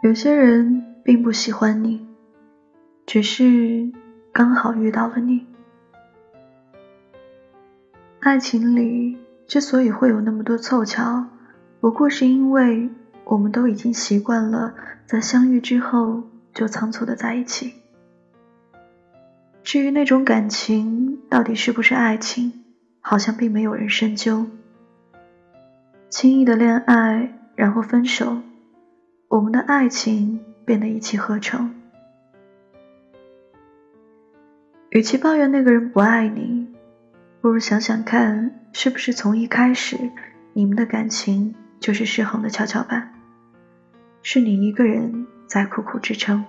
有些人并不喜欢你，只是刚好遇到了你。爱情里之所以会有那么多凑巧，不过是因为我们都已经习惯了在相遇之后就仓促的在一起。至于那种感情到底是不是爱情，好像并没有人深究。轻易的恋爱，然后分手。我们的爱情变得一气呵成。与其抱怨那个人不爱你，不如想想看，是不是从一开始你们的感情就是失衡的跷跷板，是你一个人在苦苦支撑。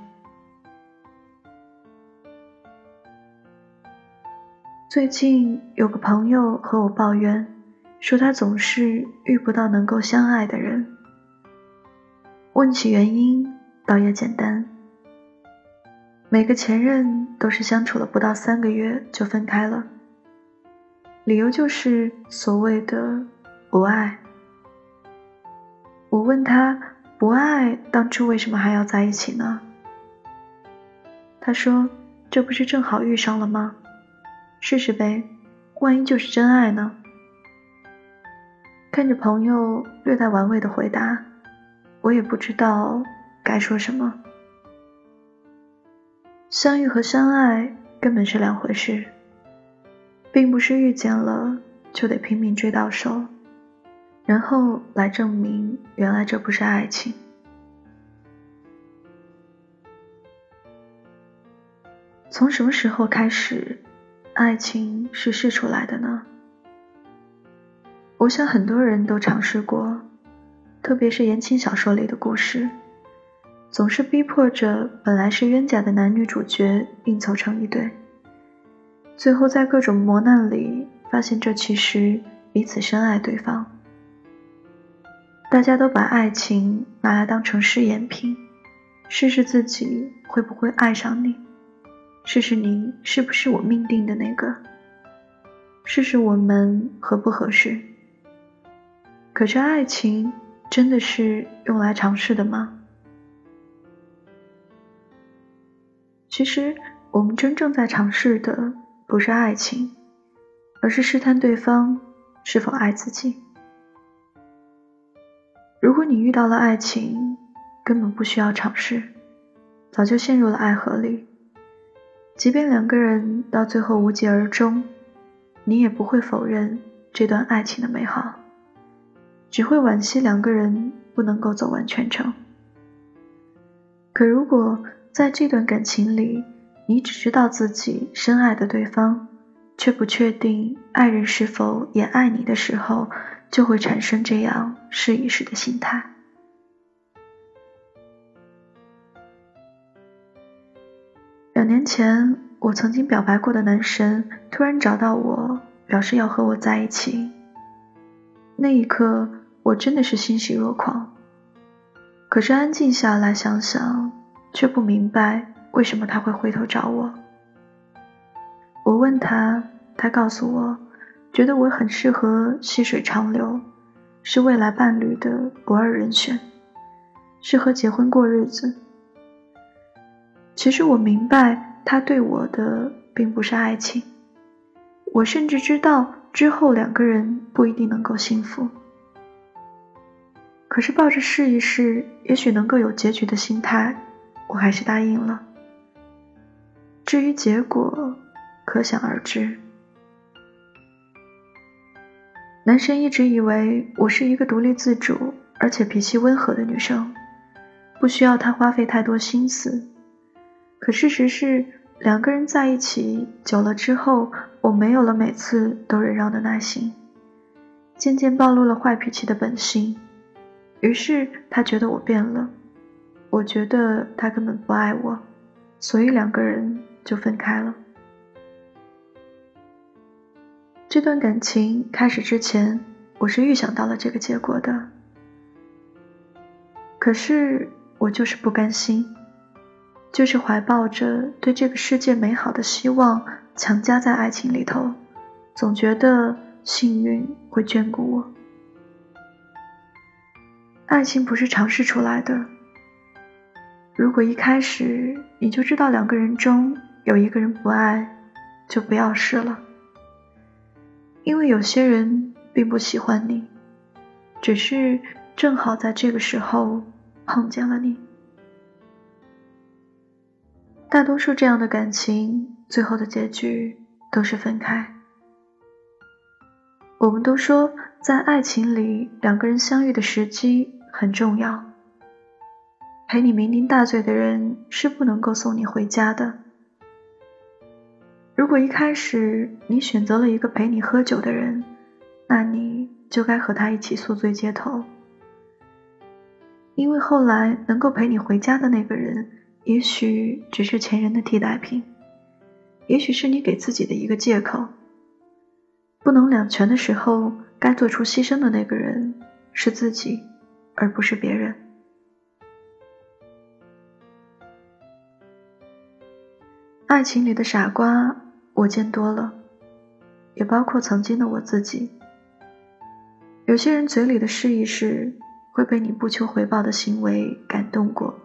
最近有个朋友和我抱怨，说他总是遇不到能够相爱的人。问起原因，倒也简单。每个前任都是相处了不到三个月就分开了，理由就是所谓的不爱。我问他不爱，当初为什么还要在一起呢？他说：“这不是正好遇上了吗？试试呗，万一就是真爱呢？”看着朋友略带玩味的回答。我也不知道该说什么。相遇和相爱根本是两回事，并不是遇见了就得拼命追到手，然后来证明原来这不是爱情。从什么时候开始，爱情是试出来的呢？我想很多人都尝试过。特别是言情小说里的故事，总是逼迫着本来是冤家的男女主角硬凑成一对，最后在各种磨难里发现这其实彼此深爱对方。大家都把爱情拿来当成试验品，试试自己会不会爱上你，试试你是不是我命定的那个，试试我们合不合适。可是爱情。真的是用来尝试的吗？其实，我们真正在尝试的不是爱情，而是试探对方是否爱自己。如果你遇到了爱情，根本不需要尝试，早就陷入了爱河里。即便两个人到最后无疾而终，你也不会否认这段爱情的美好。只会惋惜两个人不能够走完全程。可如果在这段感情里，你只知道自己深爱的对方，却不确定爱人是否也爱你的时候，就会产生这样试一试的心态。两年前，我曾经表白过的男神突然找到我，表示要和我在一起。那一刻。我真的是欣喜若狂，可是安静下来想想，却不明白为什么他会回头找我。我问他，他告诉我，觉得我很适合细水长流，是未来伴侣的不二人选，适合结婚过日子。其实我明白，他对我的并不是爱情，我甚至知道之后两个人不一定能够幸福。可是抱着试一试，也许能够有结局的心态，我还是答应了。至于结果，可想而知。男神一直以为我是一个独立自主而且脾气温和的女生，不需要他花费太多心思。可事实是，两个人在一起久了之后，我没有了每次都忍让的耐心，渐渐暴露了坏脾气的本性。于是他觉得我变了，我觉得他根本不爱我，所以两个人就分开了。这段感情开始之前，我是预想到了这个结果的，可是我就是不甘心，就是怀抱着对这个世界美好的希望，强加在爱情里头，总觉得幸运会眷顾我。爱情不是尝试出来的，如果一开始你就知道两个人中有一个人不爱，就不要试了，因为有些人并不喜欢你，只是正好在这个时候碰见了你。大多数这样的感情，最后的结局都是分开。我们都说，在爱情里，两个人相遇的时机很重要。陪你酩酊大醉的人是不能够送你回家的。如果一开始你选择了一个陪你喝酒的人，那你就该和他一起宿醉街头。因为后来能够陪你回家的那个人，也许只是前人的替代品，也许是你给自己的一个借口。不能两全的时候，该做出牺牲的那个人是自己，而不是别人。爱情里的傻瓜，我见多了，也包括曾经的我自己。有些人嘴里的试一试，会被你不求回报的行为感动过，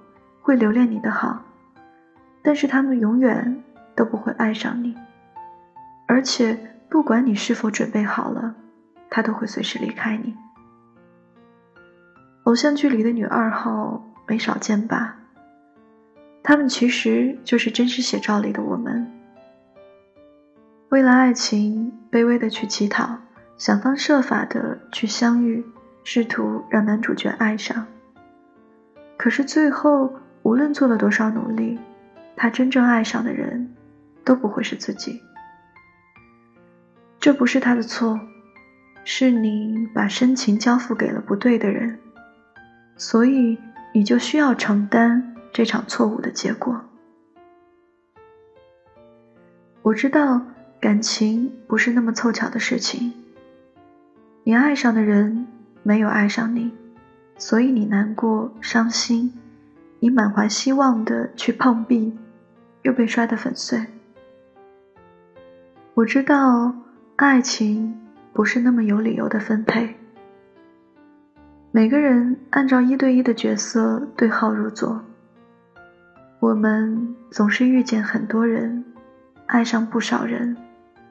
会留恋你的好，但是他们永远都不会爱上你，而且不管你是否准备好了，他都会随时离开你。偶像剧里的女二号没少见吧？他们其实就是真实写照里的我们，为了爱情卑微的去乞讨，想方设法的去相遇，试图让男主角爱上。可是最后，无论做了多少努力，他真正爱上的人，都不会是自己。这不是他的错，是你把深情交付给了不对的人，所以你就需要承担。这场错误的结果，我知道感情不是那么凑巧的事情。你爱上的人没有爱上你，所以你难过、伤心，你满怀希望的去碰壁，又被摔得粉碎。我知道爱情不是那么有理由的分配，每个人按照一对一的角色对号入座。我们总是遇见很多人，爱上不少人，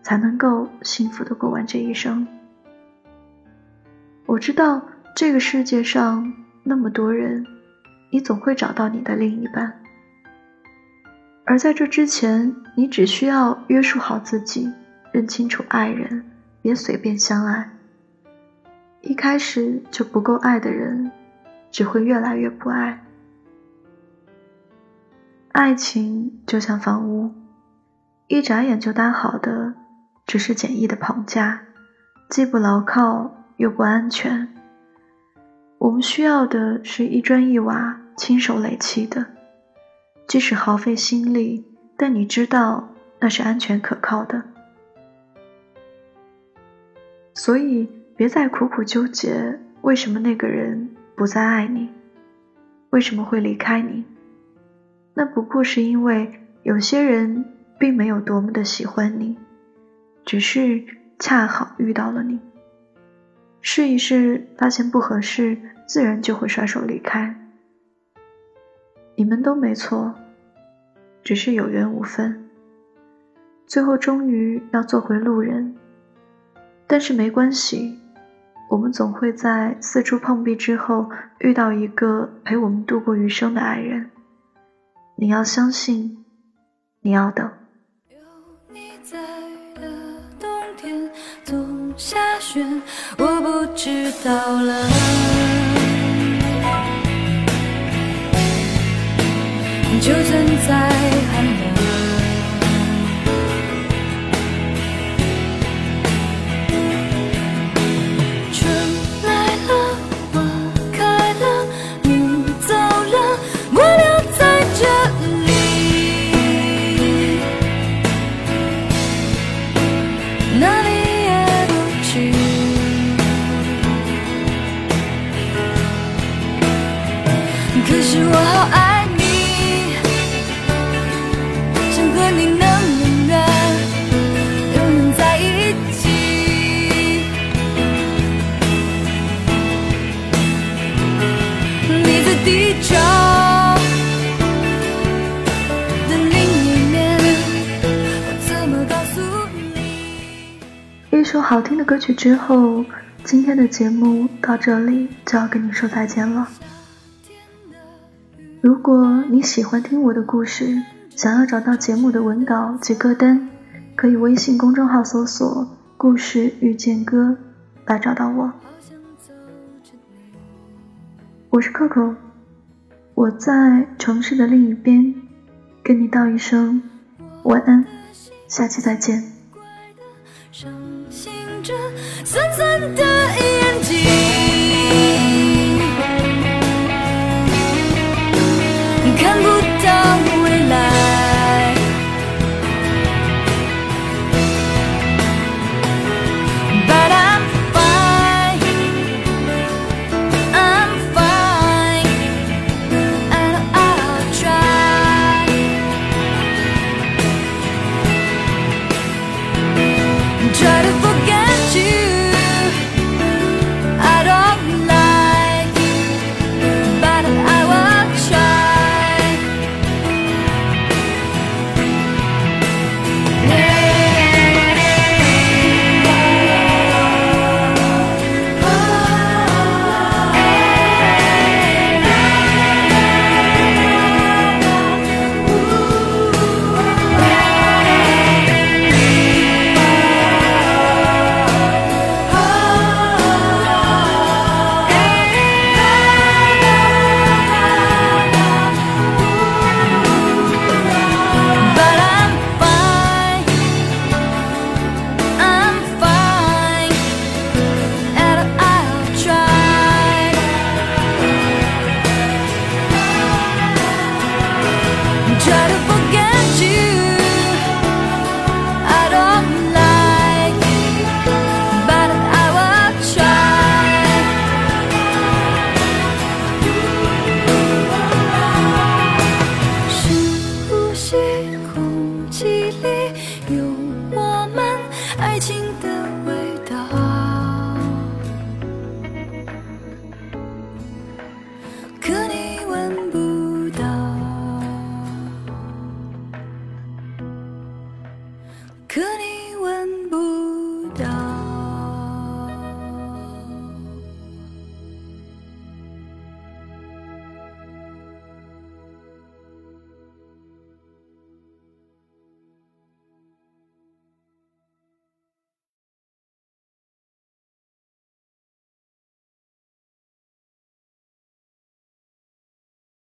才能够幸福的过完这一生。我知道这个世界上那么多人，你总会找到你的另一半。而在这之前，你只需要约束好自己，认清楚爱人，别随便相爱。一开始就不够爱的人，只会越来越不爱。爱情就像房屋，一眨眼就搭好的，只是简易的棚架，既不牢靠又不安全。我们需要的是一砖一瓦亲手垒砌的，即使耗费心力，但你知道那是安全可靠的。所以，别再苦苦纠结为什么那个人不再爱你，为什么会离开你。那不过是因为有些人并没有多么的喜欢你，只是恰好遇到了你。试一试，发现不合适，自然就会甩手离开。你们都没错，只是有缘无分。最后终于要做回路人，但是没关系，我们总会在四处碰壁之后遇到一个陪我们度过余生的爱人。你要相信，你要等。有你在的冬天总下雪，我不知道了。就算再寒冷，春来了，花开了，你走了，我留在这里。哪里也不去。可是我好爱。首好听的歌曲之后，今天的节目到这里就要跟你说再见了。如果你喜欢听我的故事，想要找到节目的文稿及歌单，可以微信公众号搜索“故事遇见歌”来找到我。我是 Coco，我在城市的另一边，跟你道一声晚安，下期再见。醒着酸酸的一你问不